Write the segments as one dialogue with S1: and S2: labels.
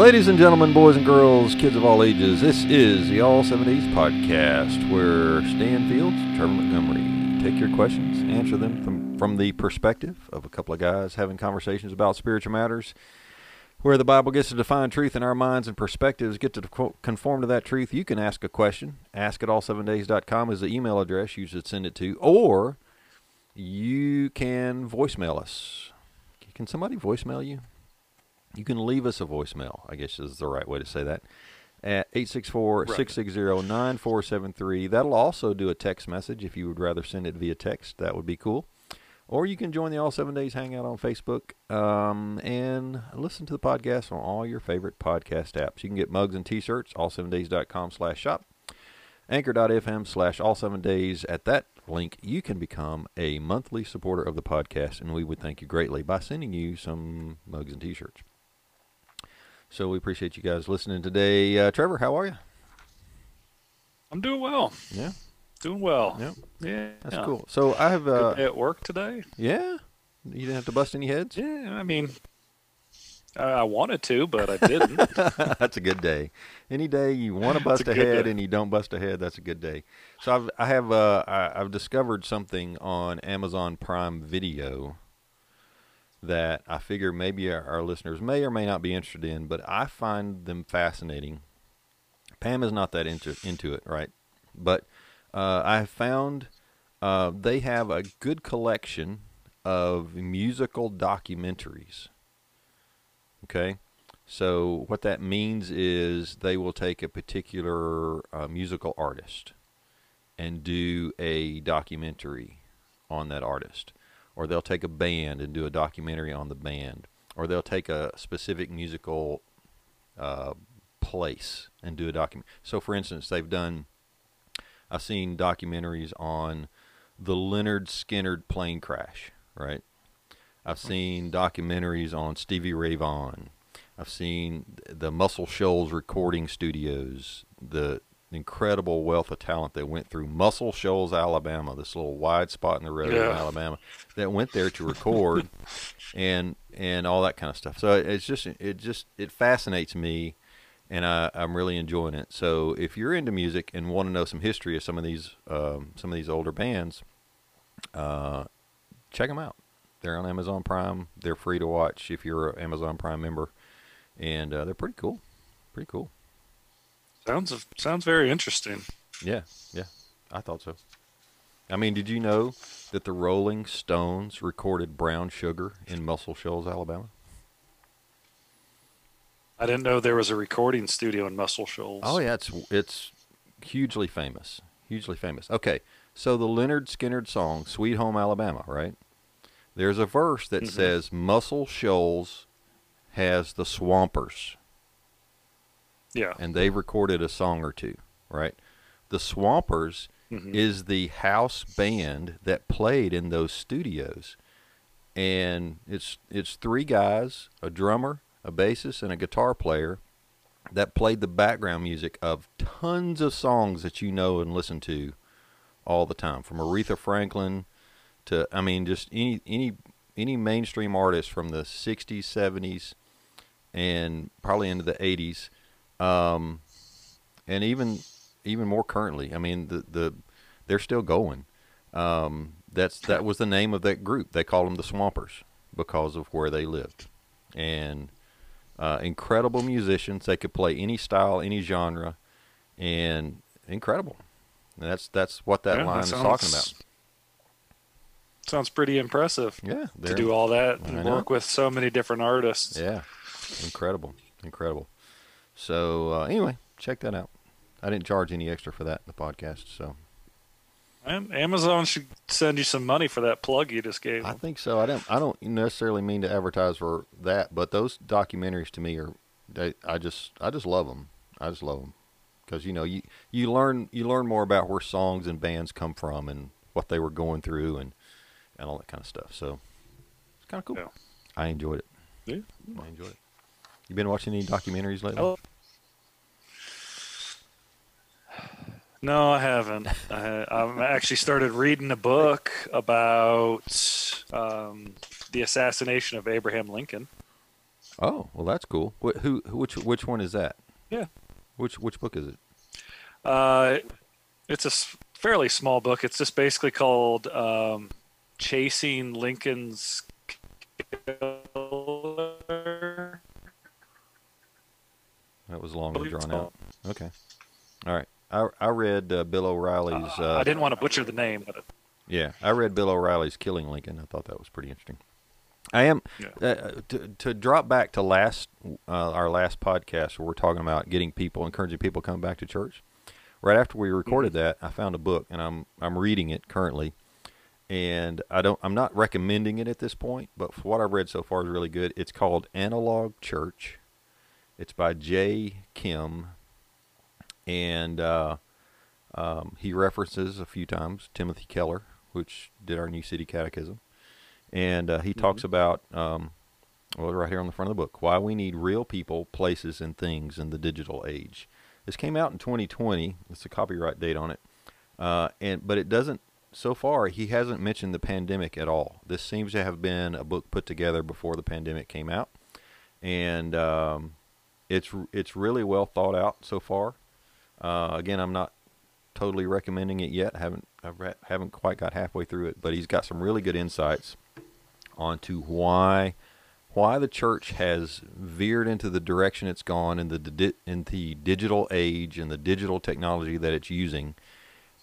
S1: Ladies and gentlemen, boys and girls, kids of all ages, this is the All Seven Days podcast where Stan Fields, Trevor Montgomery take your questions, answer them from, from the perspective of a couple of guys having conversations about spiritual matters, where the Bible gets to define truth and our minds and perspectives get to conform to that truth. You can ask a question. Ask at all7days.com is the email address you should send it to, or you can voicemail us. Can somebody voicemail you? You can leave us a voicemail, I guess is the right way to say that, at 864 660 9473. That'll also do a text message if you would rather send it via text. That would be cool. Or you can join the All Seven Days Hangout on Facebook um, and listen to the podcast on all your favorite podcast apps. You can get mugs and t-shirts, all7days.com slash shop, anchor.fm slash all seven days. At that link, you can become a monthly supporter of the podcast, and we would thank you greatly by sending you some mugs and t-shirts. So we appreciate you guys listening today. Uh, Trevor, how are you?
S2: I'm doing well.
S1: Yeah.
S2: Doing well.
S1: Yep.
S2: Yeah.
S1: That's cool. So I have uh,
S2: at work today.
S1: Yeah. You didn't have to bust any heads.
S2: Yeah. I mean, I wanted to, but I didn't.
S1: that's a good day. Any day you want to bust a, a head day. and you don't bust a head, that's a good day. So I've I have uh I, have discovered something on Amazon Prime Video that I figure maybe our, our, listeners may or may not be interested in, but I find them fascinating. Pam is not that into into it, right? But uh, I found uh, they have a good collection of musical documentaries. Okay, so what that means is they will take a particular uh, musical artist and do a documentary on that artist or they'll take a band and do a documentary on the band, or they'll take a specific musical uh, place and do a document. So, for instance, they've done. I've seen documentaries on the Lynyrd Skynyrd plane crash, right? I've seen documentaries on Stevie Ray Vaughan. I've seen the Muscle Shoals recording studios, the incredible wealth of talent that went through Muscle Shoals, Alabama, this little wide spot in the road yeah. in Alabama, that went there to record, and and all that kind of stuff. So it's just it just it fascinates me, and I, I'm really enjoying it. So if you're into music and want to know some history of some of these um, some of these older bands, uh, check them out. They're on Amazon Prime. They're free to watch if you're an Amazon Prime member, and uh, they're pretty cool. Pretty cool.
S2: Sounds sounds very interesting.
S1: Yeah, yeah, I thought so. I mean, did you know that the Rolling Stones recorded "Brown Sugar" in Muscle Shoals, Alabama?
S2: I didn't know there was a recording studio in Muscle Shoals.
S1: Oh yeah, it's it's hugely famous, hugely famous. Okay, so the Lynyrd Skynyrd song "Sweet Home Alabama," right? There's a verse that mm-hmm. says Muscle Shoals has the Swampers.
S2: Yeah.
S1: And they've recorded a song or two, right? The Swampers mm-hmm. is the house band that played in those studios. And it's it's three guys, a drummer, a bassist, and a guitar player that played the background music of tons of songs that you know and listen to all the time, from Aretha Franklin to I mean just any any any mainstream artist from the 60s, 70s, and probably into the 80s um, and even even more currently. I mean, the the they're still going. Um, that's that was the name of that group. They call them the Swampers because of where they lived, and uh, incredible musicians. They could play any style, any genre, and incredible. And that's that's what that yeah, line that sounds, is talking about.
S2: Sounds pretty impressive.
S1: Yeah,
S2: to do all that and work with so many different artists.
S1: Yeah, incredible, incredible. So uh, anyway, check that out. I didn't charge any extra for that in the podcast, so.
S2: Amazon should send you some money for that plug you just gave.
S1: I think so. I don't. I don't necessarily mean to advertise for that, but those documentaries to me are. They, I just. I just love them. I just love them because you know you you learn you learn more about where songs and bands come from and what they were going through and and all that kind of stuff. So it's kind of cool. Yeah. I enjoyed it.
S2: Yeah,
S1: I enjoyed it. You been watching any documentaries lately?
S2: No, I haven't. I, have actually started reading a book about um, the assassination of Abraham Lincoln.
S1: Oh, well, that's cool. Wh- who, which, which one is that?
S2: Yeah.
S1: Which, which book is it?
S2: Uh, it's a fairly small book. It's just basically called um, "Chasing Lincoln's Killer."
S1: That was long and drawn out. Okay. All right. I, I read uh, Bill O'Reilly's.
S2: Uh,
S1: Uh,
S2: I didn't want to butcher the name, but
S1: Yeah, I read Bill O'Reilly's Killing Lincoln. I thought that was pretty interesting. I am
S2: Yeah.
S1: uh, to to drop back to last uh, our last podcast where we're talking about getting people, encouraging people coming back to church. Right after we recorded that, I found a book and I'm I'm reading it currently, and I don't I'm not recommending it at this point, but for what I've read so far is really good. It's called Analog Church. It's by Jay Kim, and uh, um, he references a few times Timothy Keller, which did our New City Catechism, and uh, he talks about um, well right here on the front of the book why we need real people, places, and things in the digital age. This came out in 2020. It's a copyright date on it, uh, and but it doesn't. So far, he hasn't mentioned the pandemic at all. This seems to have been a book put together before the pandemic came out, and um, it's it's really well thought out so far. Uh, again, I'm not totally recommending it yet. haven't I haven't quite got halfway through it, but he's got some really good insights onto why why the church has veered into the direction it's gone in the di- in the digital age and the digital technology that it's using,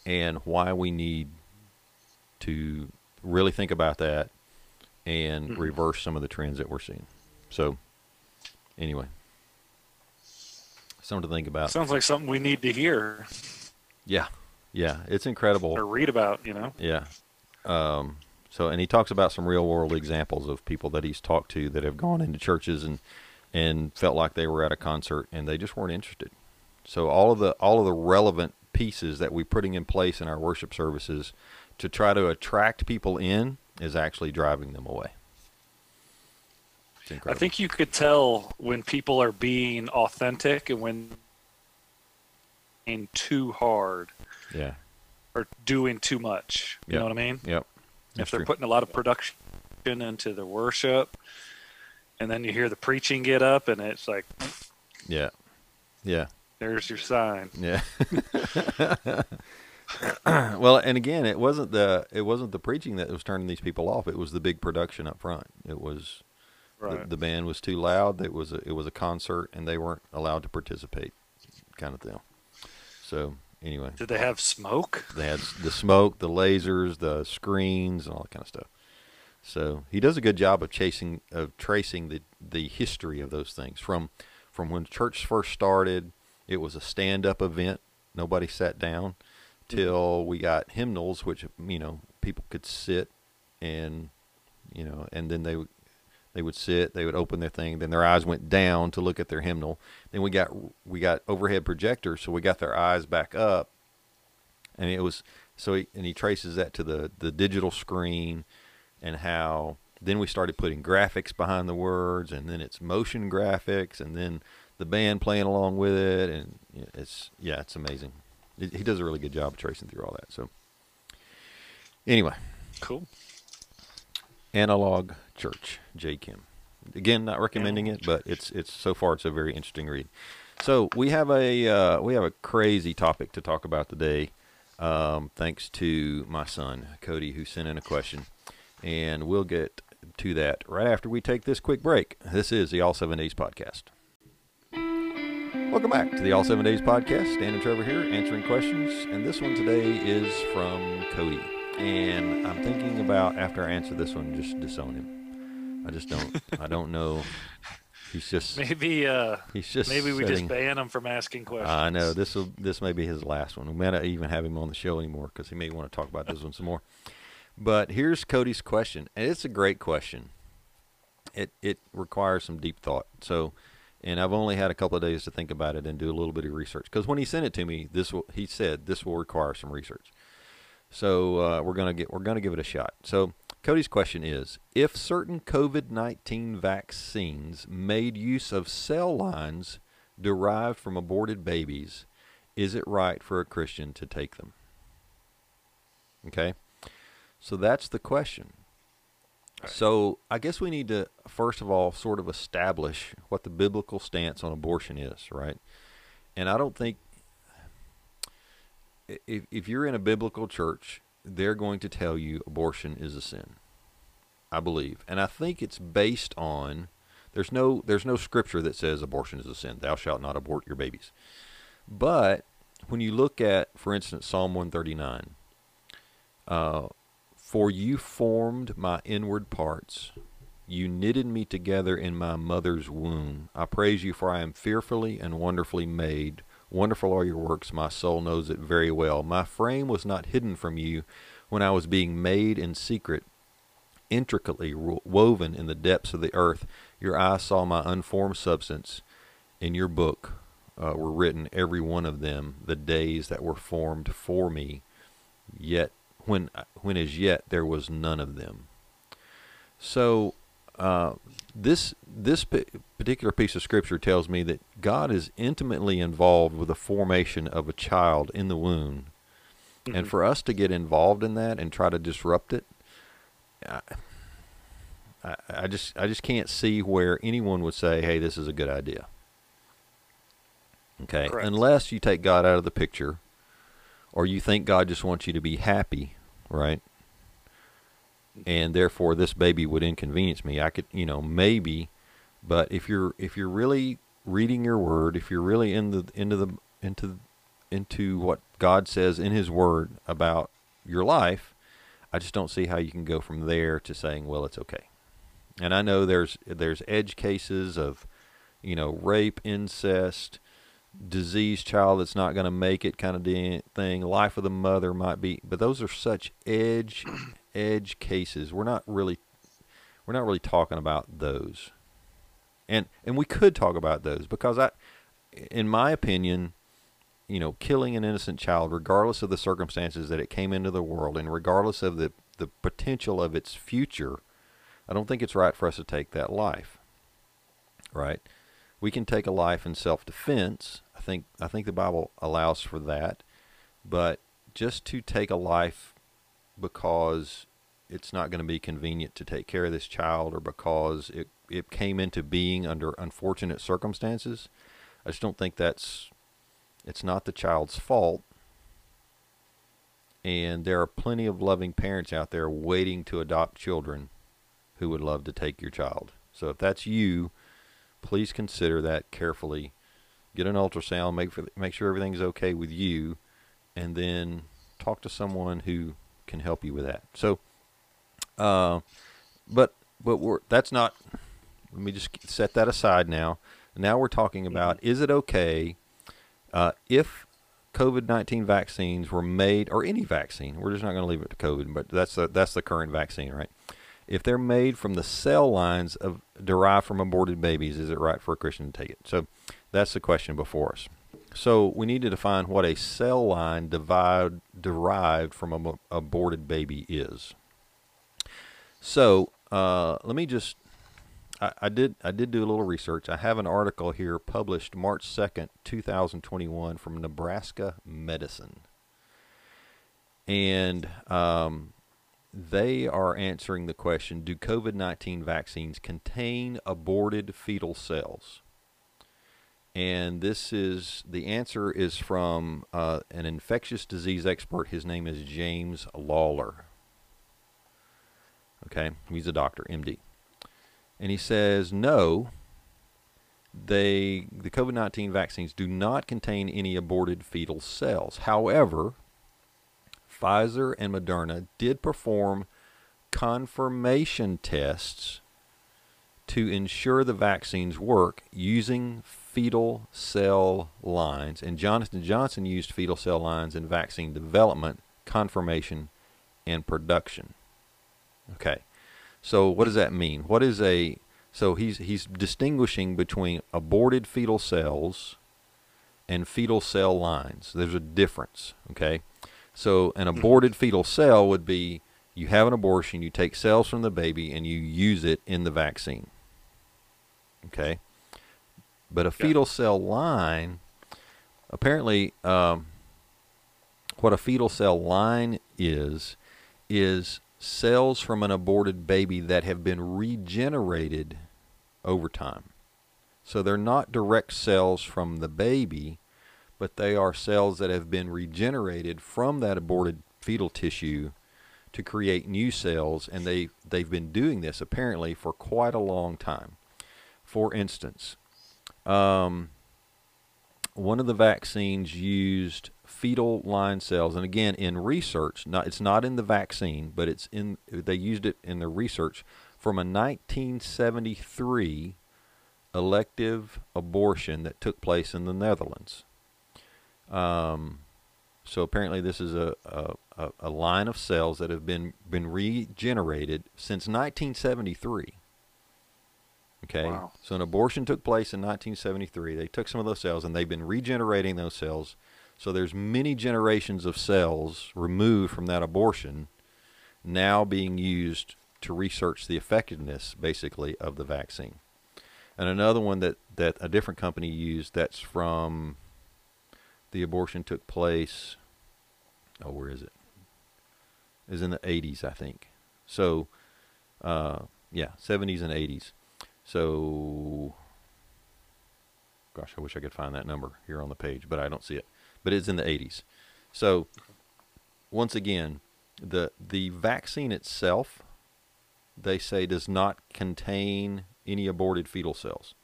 S1: and why we need to really think about that and
S2: Mhm.
S1: reverse some of the trends that we're seeing. So, anyway, something to think about.
S2: sounds like something we need to hear
S1: Yeah, yeah, it's incredible.
S2: or read about. You know.
S1: Yeah. Um, so, and he talks about some real world examples of people that he's talked to that have gone into churches and and felt like they were at a concert and they just weren't interested. So, all of the all of the relevant pieces that we're putting in place in our worship services to try to attract people in is actually driving them away.
S2: I think you could tell when people are being authentic and when being too hard
S1: yeah.
S2: or doing too much. You
S1: Yeah.
S2: know what I mean?
S1: Yep.
S2: if they're
S1: true.
S2: putting a lot of production into the worship, and then you hear the preaching get up, and it's like,
S1: yeah. Yeah.
S2: there's your sign.
S1: Yeah. well, and again, it wasn't the it wasn't the preaching that was turning these people off. It was the big production up front. It was
S2: Right.
S1: the, the band was too loud. It was a, it was a concert, and they weren't allowed to participate, kind of thing. So anyway,
S2: Did they have smoke?
S1: they had the smoke, the lasers, the screens, and all that kind of stuff. So he does a good job of chasing of tracing the the history of those things from from when church first started. It was a stand up event. Nobody sat down mm-hmm. till we got hymnals, which you know people could sit and you know, and then they they would sit, they would open their thing, then their eyes went down to look at their hymnal. Then we got we got overhead projectors, so we got their eyes back up, and it was so he, and he traces that to the the digital screen, and how then we started putting graphics behind the words, and then it's motion graphics, and then the band playing along with it, and it's yeah, it's amazing. He he does a really good job of tracing through all that. So anyway,
S2: Cool.
S1: Analog Church, Jay Kim. Again, not recommending it, but it's it's so far it's a very interesting read. So we have a uh, we have a crazy topic to talk about today. Um, thanks to my son Cody, who sent in a question, and we'll get to that right after we take this quick break. This is the All Seven Days podcast. Welcome back to the All Seven Days podcast. Dan and Trevor here answering questions, and this one today is from Cody. And I'm thinking about after I answer this one, just disown him. I just don't. I don't know. He's just.
S2: Maybe uh,
S1: He's just.
S2: maybe we
S1: setting-
S2: just ban him from asking questions.
S1: I know this will. This may be his last one. We may not even have him on the show anymore because he may want to talk about this one some more. But here's Cody's question, and it's a great question. It it requires some deep thought. So, and I've only had a couple of days to think about it and do a little bit of research because when he sent it to me, this will he said this will require some research. So uh, we're gonna get we're gonna give it a shot. So Cody's question is: If certain COVID nineteen vaccines made use of cell lines derived from aborted babies, is it right for a Christian to take them? Okay, so that's the question. So I guess we need to first of all sort of establish what the biblical stance on abortion is, right? And I don't think if if you're in a biblical church, they're going to tell you abortion is a sin. I believe, and I think it's based on there's no there's no scripture that says abortion is a sin. Thou shalt not abort your babies. But when you look at, for instance, Psalm 139, uh, for you formed my inward parts. You knitted me together in my mother's womb. I praise you, for I am fearfully and wonderfully made. Wonderful are your works, my soul knows it very well. My frame was not hidden from you when I was being made in secret, intricately woven in the depths of the earth. Your eyes saw my unformed substance. In your book uh, were written, every one of them, the days that were formed for me. Yet when when as yet there was none of them. So uh, this this particular piece of scripture tells me that God is intimately involved with the formation of a child in the womb, mm-hmm. and for us to get involved in that and try to disrupt it, I, I, I just I just can't see where anyone would say, "Hey, this is a good idea." Okay, Correct. unless you take God out of the picture, or you think God just wants you to be happy right? And therefore, this baby would inconvenience me. I could, you know, maybe, but if you're if you're really reading your word, if you're really in the into the into into what God says in His Word about your life, I just don't see how you can go from there to saying, well, it's okay. And I know there's there's edge cases of, you know, rape, incest, diseased child that's not going to make it kind of thing. Life of the mother might be, but those are such edge edge cases. We're not really we're not really talking about those. And and we could talk about those because I in my opinion, you know, killing an innocent child regardless of the circumstances that it came into the world and regardless of the the potential of its future, I don't think it's right for us to take that life. Right? We can take a life in self-defense think I think the Bible allows for that, but just to take a life because it's not going to be convenient to take care of this child or because it it came into being under unfortunate circumstances, I just don't think that's it's not the child's fault. And there are plenty of loving parents out there waiting to adopt children who would love to take your child. So if that's you, please consider that carefully get an ultrasound, make for, make sure everything's okay with you, and then talk to someone who can help you with that. So, uh, but but we're that's not. Let me just set that aside now. Now we're talking mm-hmm. about is it okay uh, if COVID nineteen vaccines were made, or any vaccine? We're just not going to leave it to COVID, but that's the that's the current vaccine, right? If they're made from the cell lines of derived from aborted babies, is it right for a Christian to take it? So that's the question before us. So we need to define what a cell line divide, derived from an aborted baby is. So uh, let me just. I, I, did. I did do a little research. I have an article here published March second, two thousand twenty-one, from Nebraska Medicine, and um, they are answering the question: Do COVID nineteen vaccines contain aborted fetal cells? And this is the answer is from uh, an infectious disease expert. His name is James Lawler. Okay, he's a doctor, MD, and he says no. They the COVID nineteen vaccines do not contain any aborted fetal cells. However, Pfizer and Moderna did perform confirmation tests to ensure the vaccines work using fetal cell lines, and Johnson Johnson used fetal cell lines in vaccine development, confirmation, and production. Okay, so what does that mean? What is a so he's he's distinguishing between aborted fetal cells and fetal cell lines. There's a difference. Okay, so an hmm. aborted fetal cell would be you have an abortion, you take cells from the baby, and you use it in the vaccine. Okay. But a fetal yeah. cell line, apparently, um, what a fetal cell line is, is cells from an aborted baby that have been regenerated over time. So they're not direct cells from the baby, but they are cells that have been regenerated from that aborted fetal tissue to create new cells, and they, they've been doing this apparently for quite a long time. For instance, um, one of the vaccines used fetal line cells, and again in research, not it's not in the vaccine, but it's in they used it in the research from a 1973 elective abortion that took place in the Netherlands. Um, so apparently, this is a, a, a line of cells that have been been regenerated since 1973. Okay,
S2: Wow.
S1: so an abortion took place in 1973. They took some of those cells and they've been regenerating those cells. So there's many generations of cells removed from that abortion now being used to research the effectiveness, basically, of the vaccine. And another one that, that a different company used that's from the abortion took place. Oh, where is it? Is in the 80s, I think. So, uh, yeah, 70s and 80s. So, gosh, I wish I could find that number here on the page, but I don't see it. But it's in the 80s. So, once again, the the vaccine itself, they say, does not contain any aborted fetal cells,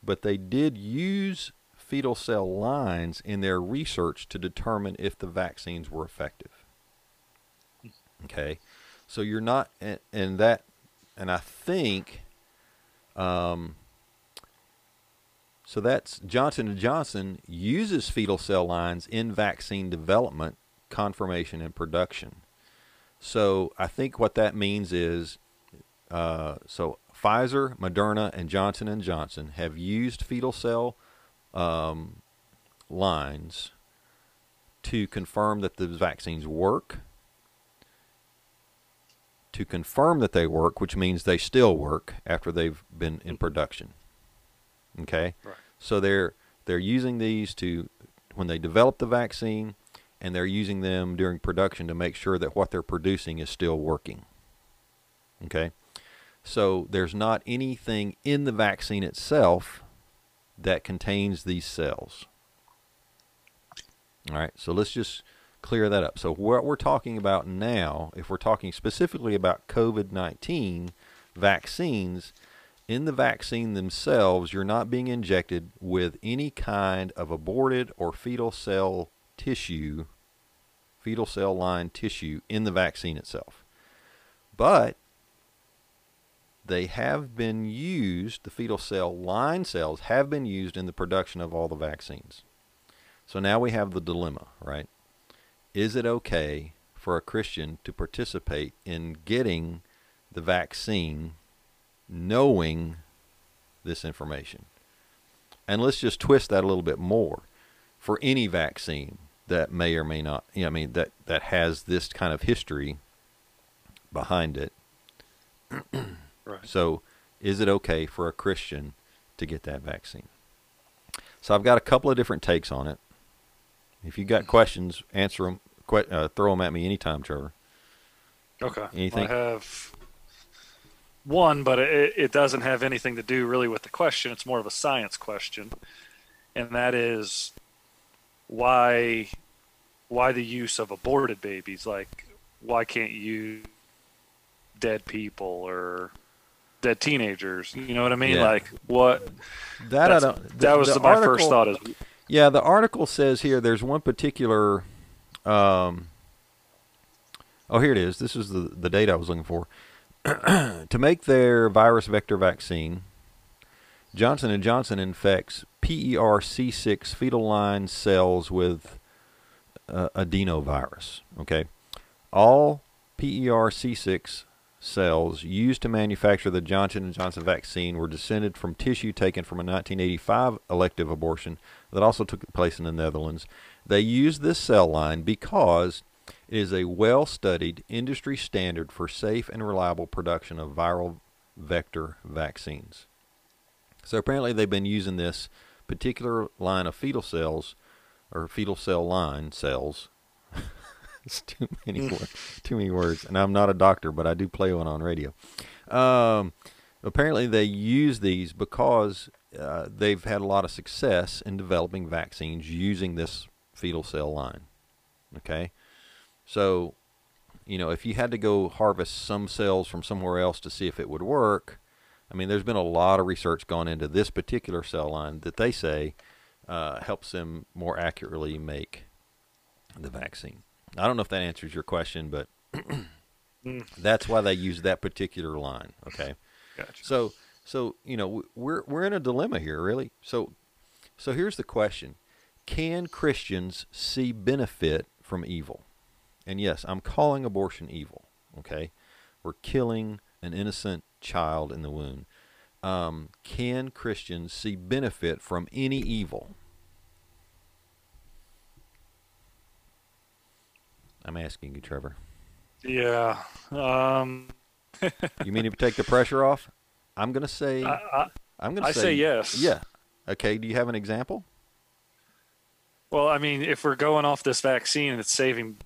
S1: but they did use fetal cell lines in their research to determine if the vaccines were effective. Okay, so you're not, and, and that, and I think, um, so that's Johnson Johnson uses fetal cell lines in vaccine development, confirmation, and production. So I think what that means is, uh, so Pfizer, Moderna, and Johnson Johnson have used fetal cell um, lines to confirm that the vaccines work. To confirm that they work, which means they still work after they've been in mm-hmm. production. Okay,
S2: Right.
S1: so they're they're using these to when they develop the vaccine, and they're using them during production to make sure that what they're producing is still working. Okay, so there's not anything in the vaccine itself that contains these cells. All right, so let's just clear that up. So what we're talking about now, if we're talking specifically about COVID-19 vaccines, in the vaccine themselves, you're not being injected with any kind of aborted or fetal cell tissue, fetal cell line tissue in the vaccine itself. But they have been used, the fetal cell line cells have been used in the production of all the vaccines. So now we have the dilemma, right? Is it okay for a Christian to participate in getting the vaccine knowing this information? And let's just twist that a little bit more. For any vaccine that may or may not, you know, I mean, that, that has this kind of history behind it,
S2: Right.
S1: so, is it okay for a Christian to get that vaccine? So, I've got a couple of different takes on it. If you got questions, answer them. Que- uh, throw them at me anytime, Trevor.
S2: Okay.
S1: Anything?
S2: I have one, but it, it doesn't have anything to do really with the question. It's more of a science question, and that is why why the use of aborted babies? Like, why can't you dead people or dead teenagers? You know what I mean?
S1: Yeah.
S2: Like, what?
S1: That I don't.
S2: that was
S1: the
S2: my first thought. Is
S1: Yeah, the article says here there's one particular. Um, oh, here it is. This is the the date I was looking for. to make their virus vector vaccine, Johnson Johnson infects E PER-C6 fetal line cells with uh, adenovirus. Okay, all E PER-C6 cells used to manufacture the Johnson Johnson vaccine were descended from tissue taken from a 1985 elective abortion that also took place in the Netherlands. They used this cell line because it is a well-studied industry standard for safe and reliable production of viral vector vaccines. So apparently they've been using this particular line of fetal cells or fetal cell line cells it's too many words. Too many words. And I'm not a doctor, but I do play one on radio. Um, apparently, they use these because uh, they've had a lot of success in developing vaccines using this fetal cell line. Okay, so you know if you had to go harvest some cells from somewhere else to see if it would work, I mean, there's been a lot of research gone into this particular cell line that they say uh, helps them more accurately make the vaccine. I don't know if that answers your question, but that's why they use that particular line. Okay.
S2: Gotcha.
S1: So, so you know, we're we're in a dilemma here, really. So, so here's the question: Can Christians see benefit from evil? And yes, I'm calling abortion evil. Okay, we're killing an innocent child in the womb. Um, can Christians see benefit from any evil? I'm asking you, Trevor.
S2: Yeah. Um,
S1: You mean to take the pressure off? I'm gonna say.
S2: I,
S1: I'm gonna
S2: I
S1: say,
S2: say yes.
S1: Yeah. Okay. Do you have an example?
S2: well, I mean, if we're going off this vaccine it's saving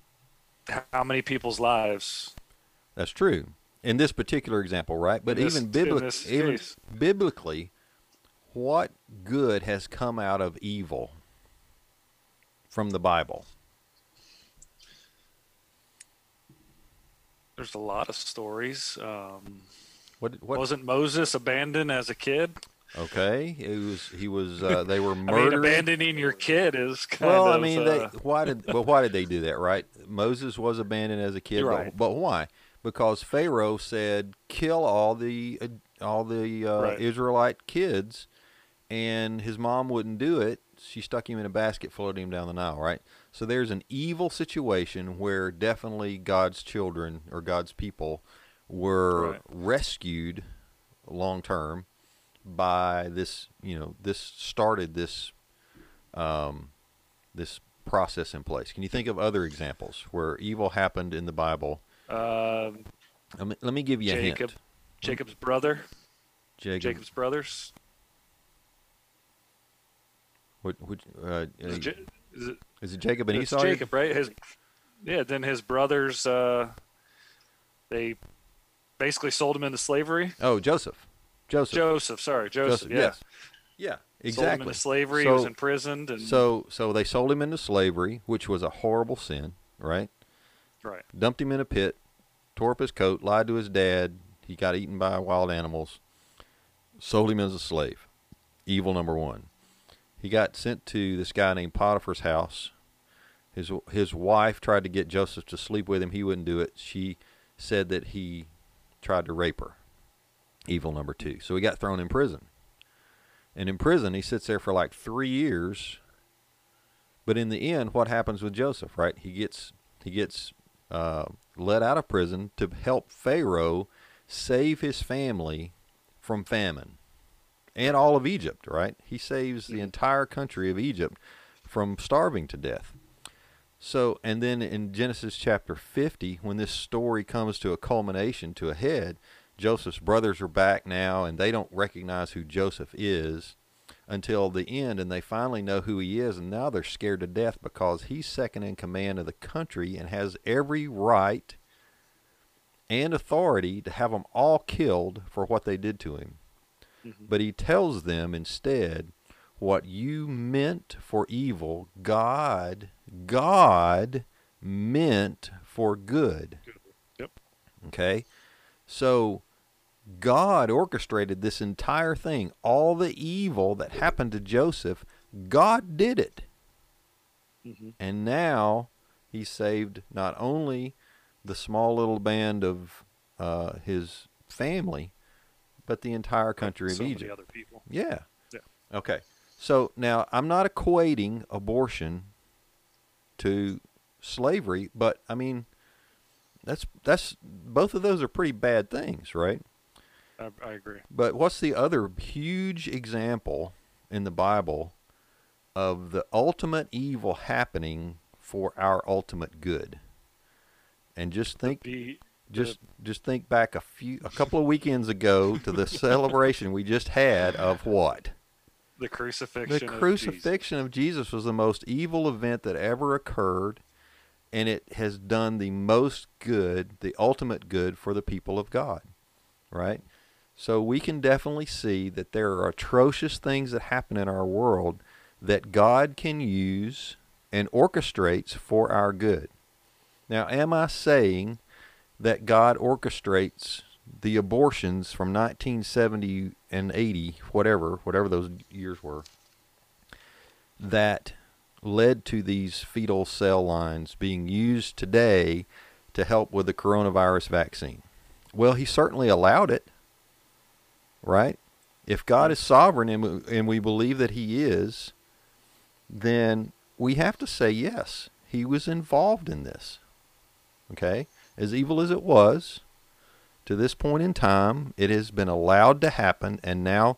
S2: how many people's lives?
S1: That's true. In this particular example, right? But
S2: this-
S1: even
S2: this
S1: even biblically, what good has come out of evil from the Bible?
S2: There's a lot of stories. Um,
S1: What? What?
S2: wasn't Moses abandoned as a kid?
S1: okay. It was. He was. Uh, they were
S2: I mean, abandoning your kid is kind
S1: well,
S2: of.
S1: I mean,
S2: uh,
S1: they, why did well, why did they do that? Right? Moses was abandoned as a kid, but,
S2: right.
S1: but why? Because Pharaoh said, "Kill all the uh, all the uh,
S2: Right.
S1: Israelite kids," and his mom wouldn't do it. She stuck him in a basket, floated him down the Nile. Right? So there's an evil situation where definitely God's children or God's people were
S2: Right.
S1: rescued long term by this. You know, this started this um, this process in place. Can you think of other examples where evil happened in the Bible?
S2: um,
S1: Let me, let me give you a hint.
S2: Jacob's brother,
S1: Jacob.
S2: Jacob's brothers.
S1: What, which, uh,
S2: Is it, is it,
S1: is it Jacob and
S2: it's
S1: Esau?
S2: Jacob, right? His, yeah. Then his brothers, uh, they basically sold him into slavery.
S1: Oh, Joseph. Joseph.
S2: Joseph, sorry, Joseph. yeah.
S1: Yes. Yeah.
S2: Sold him
S1: Exactly.
S2: into slavery. he was imprisoned, and
S1: So, so they sold him into slavery, which was a horrible sin, right?
S2: right.
S1: Dumped him in a pit, tore up his coat, lied to his dad. He got eaten by wild animals. Sold him as a slave. Evil number one. He got sent to this guy named Potiphar's house. His his wife tried to get Joseph to sleep with him. He wouldn't do it. She said that he tried to rape her. Evil number two. So he got thrown in prison. And in prison, he sits there for like three years. But in the end, what happens with Joseph? Right? He gets he gets uh, let out of prison to help Pharaoh save his family from famine and all of Egypt, right? He saves the entire country of Egypt from starving to death. So, and then in Genesis chapter 50, when this story comes to a culmination, to a head, Joseph's brothers are back now and they don't recognize who Joseph is until the end and they finally know who he is and now they're scared to death because he's second in command of the country and has every right and authority to have them all killed for what they did to him.
S2: Mhm.
S1: But he tells them instead, what you meant for evil, God, God meant for good.
S2: Yep.
S1: Okay? So God orchestrated this entire thing. All the evil that happened to Joseph, God did it.
S2: hmm
S1: And now he saved not only the small little band of uh, his family, but the entire country of Egypt.
S2: many other people.
S1: Yeah.
S2: Yeah.
S1: Okay. So now I'm not equating abortion to slavery, but I mean that's that's both of those are pretty bad things, right?
S2: I, I agree.
S1: But what's the other huge example in the Bible of the ultimate evil happening for our ultimate good? And just think
S2: Be
S1: just just think back a few a couple of weekends ago to the celebration we just had of what?
S2: The crucifixion.
S1: The
S2: of Jesus.
S1: crucifixion of Jesus was the most evil event that ever occurred and it has done the most good, the ultimate good for the people of God, right? So we can definitely see that there are atrocious things that happen in our world that God can use and orchestrates for our good. Now, am I saying that God orchestrates the abortions from 1970 and 80, whatever, whatever those years were, that led to these fetal cell lines being used today to help with the coronavirus vaccine? Well, he certainly allowed it, right? If God is sovereign and we, believe that he is, then we have to say yes, he was involved in this. Okay? As evil as it was, to this point in time, it has been allowed to happen, and now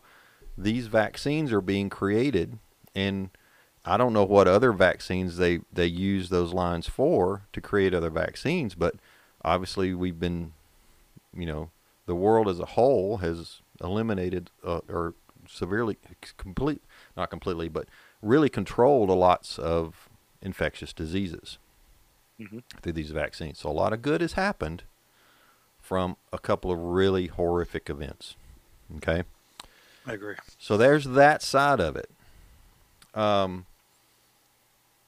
S1: these vaccines are being created and I don't know what other vaccines they, they use those lines for to create other vaccines, but obviously we've been, you know, the world as a whole has eliminated uh, or severely, complete, not completely, but really controlled a lots of infectious diseases mm-hmm. through these vaccines. So a lot of good has happened from a couple of really horrific events. Okay.
S2: I agree.
S1: So there's that side of it. Um,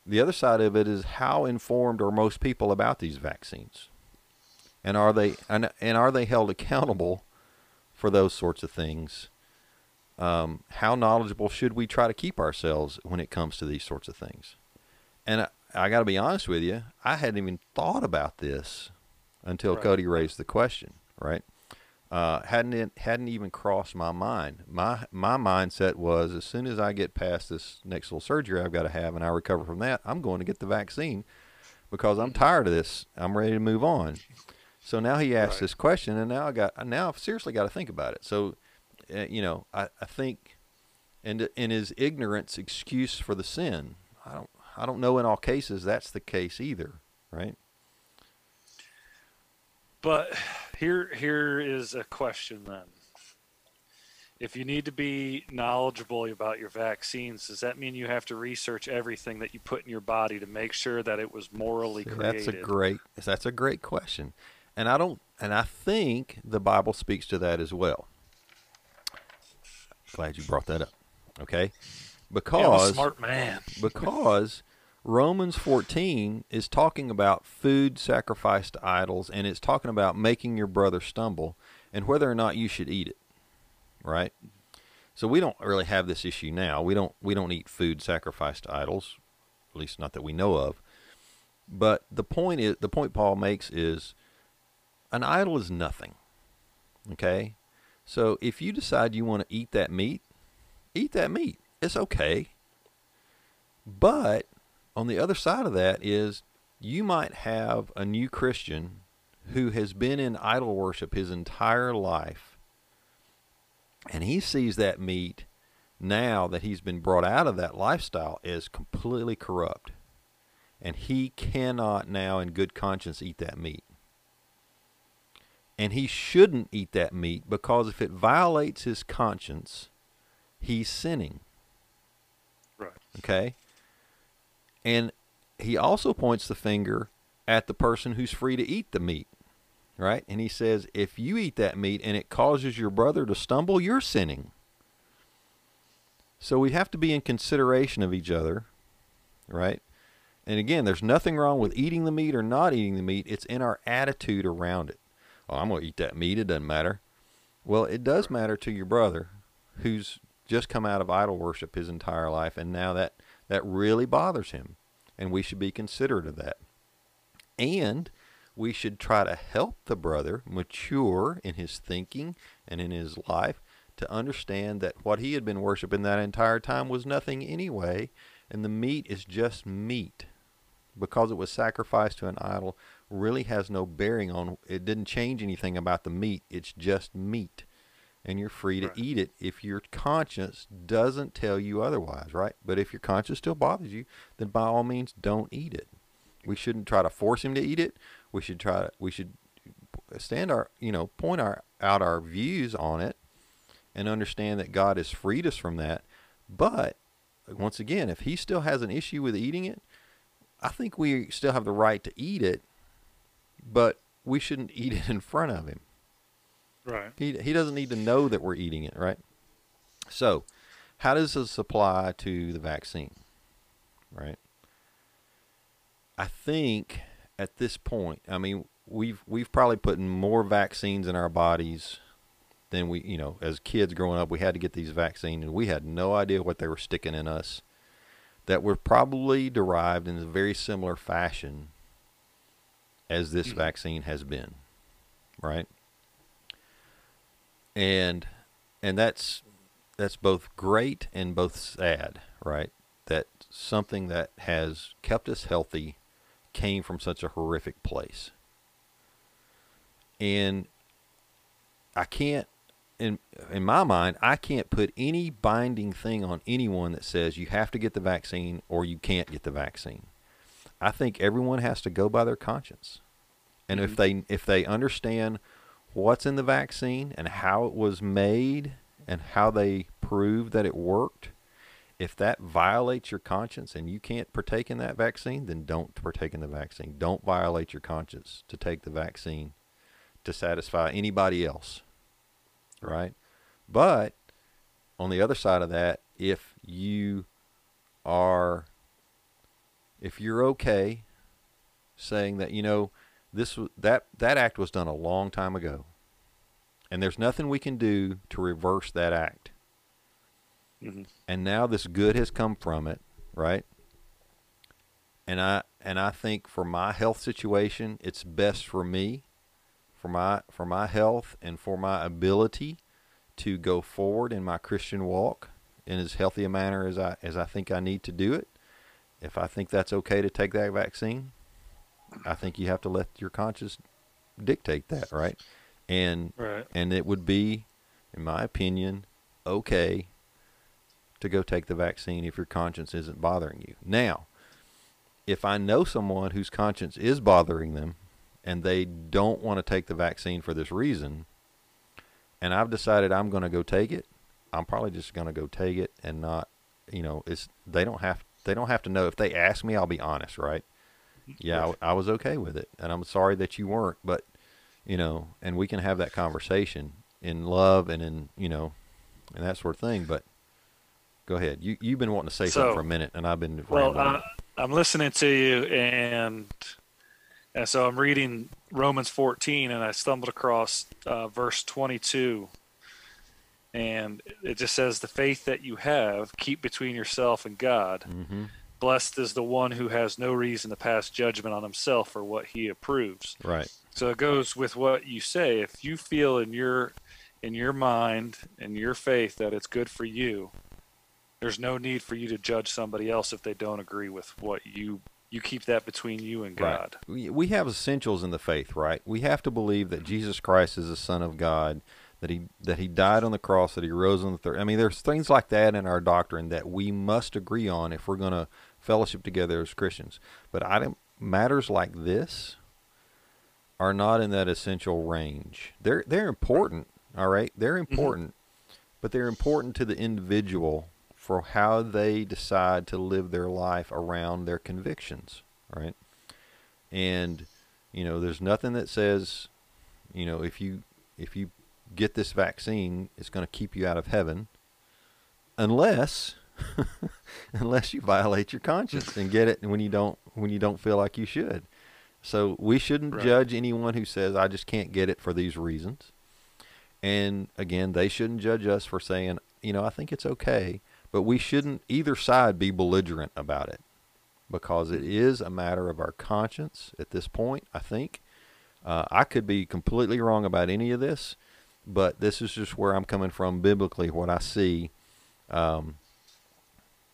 S1: the other side of it is how informed are most people about these vaccines, and are they and, and are they held accountable for those sorts of things? Um, how knowledgeable should we try to keep ourselves when it comes to these sorts of things? And I, I got to be honest with you, I hadn't even thought about this until right. Cody raised the question. Right? uh, hadn't it, hadn't even crossed my mind. My my mindset was as soon as I get past this next little surgery I've got to have and I recover from that, I'm going to get the vaccine because I'm tired of this. I'm ready to move on. So now he asked right. this question, and now I got now I've seriously got to think about it. So, uh, you know, I, I think, and in his ignorance excuse for the sin, I don't I don't know in all cases that's the case either, right?
S2: But here, here is a question then. If you need to be knowledgeable about your vaccines, does that mean you have to research everything that you put in your body to make sure that it was morally See, created?
S1: That's a great. That's a great question, and I don't. And I think the Bible speaks to that as well. Glad you brought that up. Okay, because
S2: yeah, smart man.
S1: because Romans 14 is talking about food sacrificed to idols, and it's talking about making your brother stumble and whether or not you should eat it. Right? So we don't really have this issue now. We don't we don't eat food sacrificed to idols, at least not that we know of. But the point is the point Paul makes is an idol is nothing. Okay? So if you decide you want to eat that meat, eat that meat. It's okay. But on the other side of that is you might have a new Christian who has been in idol worship his entire life, and he sees that meat now that he's been brought out of that lifestyle as completely corrupt. And he cannot now, in good conscience, eat that meat. And he shouldn't eat that meat because if it violates his conscience, he's sinning.
S2: Right.
S1: Okay? And he also points the finger at the person who's free to eat the meat, right? And he says, if you eat that meat and it causes your brother to stumble, you're sinning. So we have to be in consideration of each other, right? And again, there's nothing wrong with eating the meat or not eating the meat. It's in our attitude around it. Oh, I'm going to eat that meat. It doesn't matter. Well, it does matter to your brother who's just come out of idol worship his entire life, and now that, that really bothers him and we should be considerate of that. And we should try to help the brother mature in his thinking and in his life to understand that what he had been worshiping that entire time was nothing anyway, and the meat is just meat. Because it was sacrificed to an idol, really has no bearing on it. Didn't change anything about the meat. It's just meat and you're free to right. eat it if your conscience doesn't tell you otherwise, right? But if your conscience still bothers you, then by all means don't eat it. We shouldn't try to force him to eat it. We should try to, we should stand our, you know, point our out our views on it and understand that God has freed us from that. But once again, if he still has an issue with eating it, I think we still have the right to eat it, but we shouldn't eat it in front of him.
S2: Right.
S1: He he doesn't need to know that we're eating it, right? So, how does this apply to the vaccine? Right? I think at this point, I mean, we've we've probably put more vaccines in our bodies than we, you know, as kids growing up, we had to get these vaccines and we had no idea what they were sticking in us that were probably derived in a very similar fashion as this
S2: Mm-hmm.
S1: vaccine has been. Right? And and that's that's both great and both sad, right? That something that has kept us healthy came from such a horrific place. And I can't in in my mind, I can't put any binding thing on anyone that says you have to get the vaccine or you can't get the vaccine. I think everyone has to go by their conscience. And if mm-hmm. they if they understand what's in the vaccine and how it was made and how they proved that it worked, if that violates your conscience and you can't partake in that vaccine, then don't partake in the vaccine. Don't violate your conscience to take the vaccine to satisfy anybody else. Right? But on the other side of that, if you are if you're okay saying that, you know, this that that act was done a long time ago. And there's nothing we can do to reverse that act.
S2: Mhm.
S1: and now this good has come from it right? And i and i think for my health situation it's best for me for my for my health and for my ability to go forward in my christian walk in as healthy a manner as i as i think i need to do it. If i think that's okay to take that vaccine I think you have to let your conscience dictate that, right? And
S2: Right.
S1: and it would be, in my opinion, okay to go take the vaccine if your conscience isn't bothering you. Now, if I know someone whose conscience is bothering them and they don't want to take the vaccine for this reason, and I've decided I'm going to go take it, I'm probably just going to go take it and not, you know, it's they don't have they don't have to know if they ask me, I'll be honest, right? Yeah, I, I was okay with it, and I'm sorry that you weren't. But you know, and we can have that conversation in love and in you know, and that sort of thing. But go ahead. You you've been wanting to say
S2: So-
S1: something for a minute, and I've been
S2: Well, uh, I'm listening to you, and and so I'm reading Romans 14, and I stumbled across uh, verse 22, and it just says, "The faith that you have, keep between yourself and God.
S1: mm-hmm.
S2: Blessed is the one who has no reason to pass judgment on himself for what he approves."
S1: Right.
S2: So it goes with what you say. If you feel in your in your mind and your faith that it's good for you, there's no need for you to judge somebody else if they don't agree with what you you keep that between you and God.
S1: We, we have essentials in the faith, right? We have to believe that Jesus Christ is the Son of God, that he that he died on the cross, that he rose on the third. I mean, there's things like that in our doctrine that we must agree on if we're going to fellowship together as Christians. But item matters like this are not in that essential range. They're they're important, all right? They're mm-hmm. important, but they're important to the individual for how they decide to live their life around their convictions, right? And you know, there's nothing that says, you know, if you if you get this vaccine, it's going to keep you out of heaven, unless unless you violate your conscience and get it when you don't when you don't feel like you should. So we shouldn't
S2: Right.
S1: judge anyone who says I just can't get it for these reasons. And again, they shouldn't judge us for saying, you know, I think it's okay, but we shouldn't either side be belligerent about it because it is a matter of our conscience at this point, I think. Uh, I could be completely wrong about any of this, but this is just where I'm coming from biblically, what I see. Um,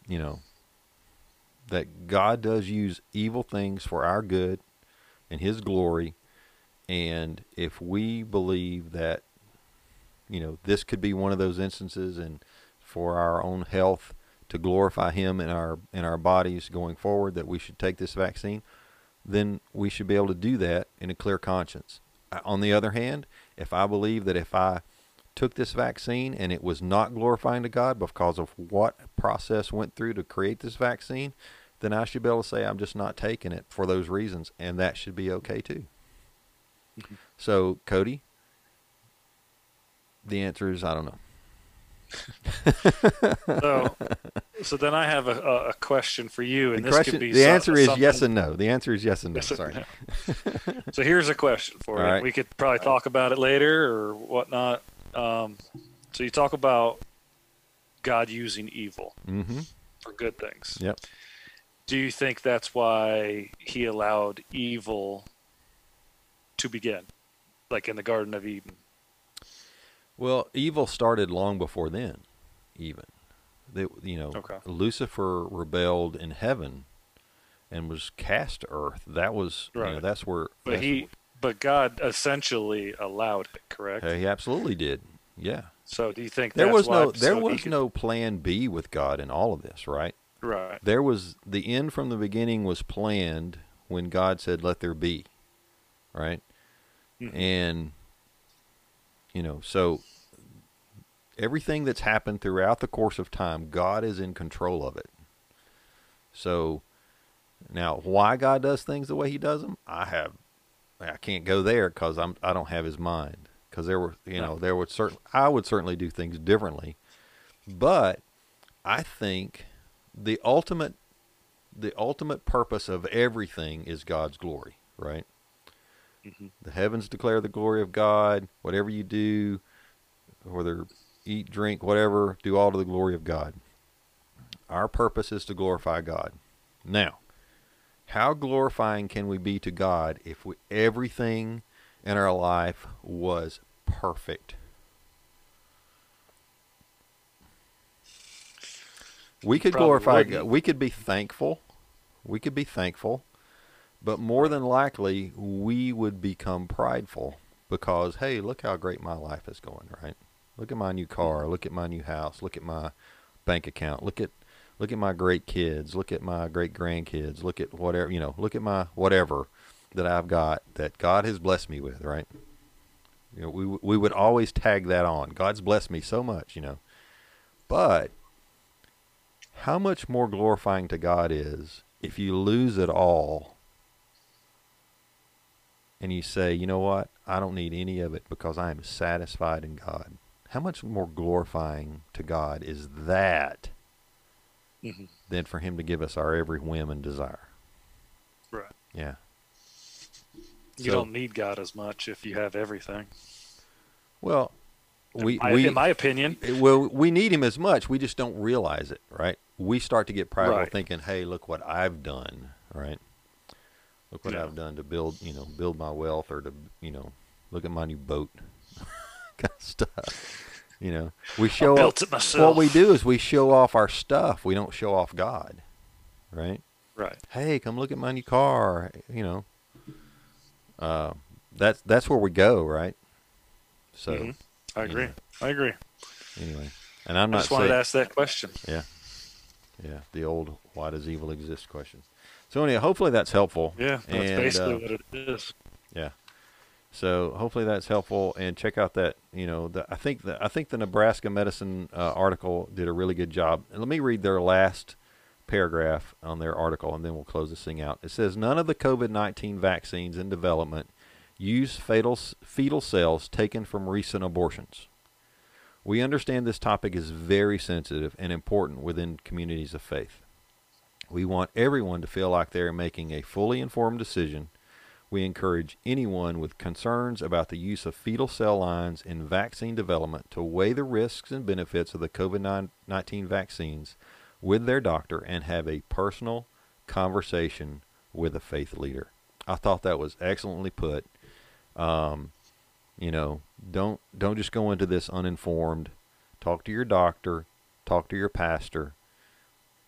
S1: you know, that God does use evil things for our good and His glory. And if we believe that, you know, this could be one of those instances and for our own health to glorify Him in our in our bodies going forward, that we should take this vaccine, then we should be able to do that in a clear conscience. Uh, On the other hand, if I believe that if I took this vaccine and it was not glorifying to God because of what process went through to create this vaccine, then I should be able to say I'm just not taking it for those reasons, and that should be okay too.
S2: Mhm.
S1: So, Cody, the answer is I don't know.
S2: So, so then I have a, a- a question for you, and
S1: the
S2: this
S1: question,
S2: could be
S1: the
S2: some-
S1: answer is
S2: something-
S1: yes and no. The answer is yes and no.
S2: Yes and
S1: Sorry.
S2: no. So here's a question for
S1: All
S2: you.
S1: right.
S2: We could probably talk about it later or whatnot. Um, so you talk about God using evil
S1: Mm-hmm.
S2: for good things.
S1: Yep.
S2: Do you think that's why He allowed evil to begin, like in the Garden of Eden?
S1: Well, evil started long before then, even. They, you know,
S2: Okay.
S1: Lucifer rebelled in heaven and was cast to earth. That was, you know,
S2: Right.
S1: that's where.
S2: But
S1: that's
S2: he, but God essentially allowed it, correct?
S1: he absolutely did. Yeah.
S2: So do you think
S1: There
S2: that's
S1: was no, there was
S2: could-
S1: no plan B with God in all of this, right?
S2: right?
S1: There was the end from the beginning was planned when God said, "Let there be," right?
S2: Mhm.
S1: And you know, so everything that's happened throughout the course of time, God is in control of it. So now, why God does things the way He does them, I have, I can't go there because I'm I don't have His mind. Because there were, you know, there would certain I would certainly do things differently, but I think the ultimate the ultimate purpose of everything is God's glory, right?
S2: Mhm.
S1: The heavens declare the glory of God. Whatever you do, whether eat, drink, whatever, do all to the glory of God. Our purpose is to glorify God. Now, how glorifying can we be to God if we, everything in our life was perfect? We could
S2: Probably
S1: glorify
S2: wouldn't.
S1: God. We could be thankful. We could be thankful. But more than likely, we would become prideful because, hey, look how great my life is going, right? Look at my new car. Look at my new house. Look at my bank account. Look at look at my great kids. Look at my great grandkids. Look at whatever you know. Look at my whatever that I've got that God has blessed me with, right? You know, we we would always tag that on. God's blessed me so much, you know. But how much more glorifying to God is if you lose it all and you say, you know what, I don't need any of it because I am satisfied in God. How much more glorifying to God is that
S2: Mhm.
S1: than for Him to give us our every whim and desire?
S2: Right.
S1: Yeah.
S2: You
S1: So-
S2: don't need God as much if you have everything.
S1: Well, we
S2: in, my,
S1: we
S2: in my opinion,
S1: well we need Him as much. We just don't realize it, right? We start to get prideful,
S2: Right.
S1: thinking, "Hey, look what I've done," right? Look what
S2: Yeah.
S1: I've done to build, you know, build my wealth, or to, you know, look at my new boat, kind of stuff. You know, we show off.
S2: it myself.
S1: What we do is we show off our stuff. We don't show off God, right?
S2: right?
S1: Hey, come look at my new car. You know, uh, that's that's where we go, right? So
S2: Mhm. I agree.
S1: yeah.
S2: I agree.
S1: anyway, and I'm
S2: I
S1: not
S2: just wanted
S1: saying,
S2: to ask that question.
S1: yeah, yeah, the old "why does evil exist" question. So anyway, hopefully that's helpful.
S2: Yeah, that's
S1: And,
S2: basically
S1: uh,
S2: what it is.
S1: Yeah. So hopefully that's helpful, and check out that you know the, I think the I think the Nebraska Medicine uh, article did a really good job. And let me read their last paragraph on their article, and then we'll close this thing out. It says none of the COVID nineteen vaccines in development use fatal fetal cells taken from recent abortions. We understand this topic is very sensitive and important within communities of faith. We want everyone to feel like they are making a fully informed decision we encourage anyone with concerns about the use of fetal cell lines in vaccine development to weigh the risks and benefits of the COVID 19 vaccines with their doctor and have a personal conversation with a faith leader. I thought that was excellently put. Um, you know, don't don't just go into this uninformed. Talk to your doctor, talk to your pastor,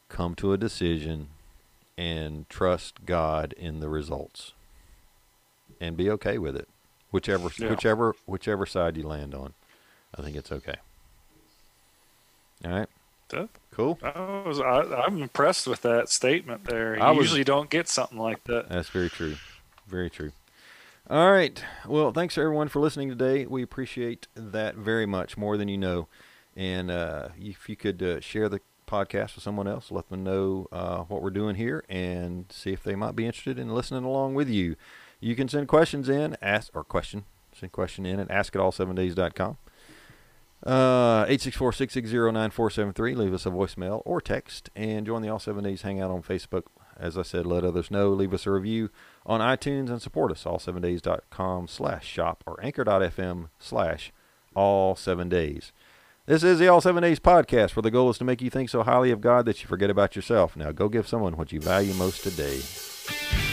S1: come to a decision, and trust God in the results and be okay with it. Whichever
S2: Yeah.
S1: whichever whichever side you land on. I think it's okay. All right.
S2: That-
S1: Cool.
S2: I was, I, I'm impressed with that statement there. You
S1: I was-
S2: usually don't get something like that.
S1: That's very true. Very true. All right. Well, thanks everyone for listening today. We appreciate that very much, more than you know. And uh, if you could uh, share the podcast with someone else. Let them know uh, what we're doing here and see if they might be interested in listening along with you. You can send questions in, ask or question, send question in at askitall7days.com. Uh, 864-660-9473. Leave us a voicemail or text and join the All 7 Days Hangout on Facebook. As I said, let others know. Leave us a review on iTunes and support us. All7days.com slash shop or anchor.fm slash all seven days. This is the All Seven Days podcast, where the goal is to make you think so highly of God that you forget about yourself. Now go give someone what you value most today.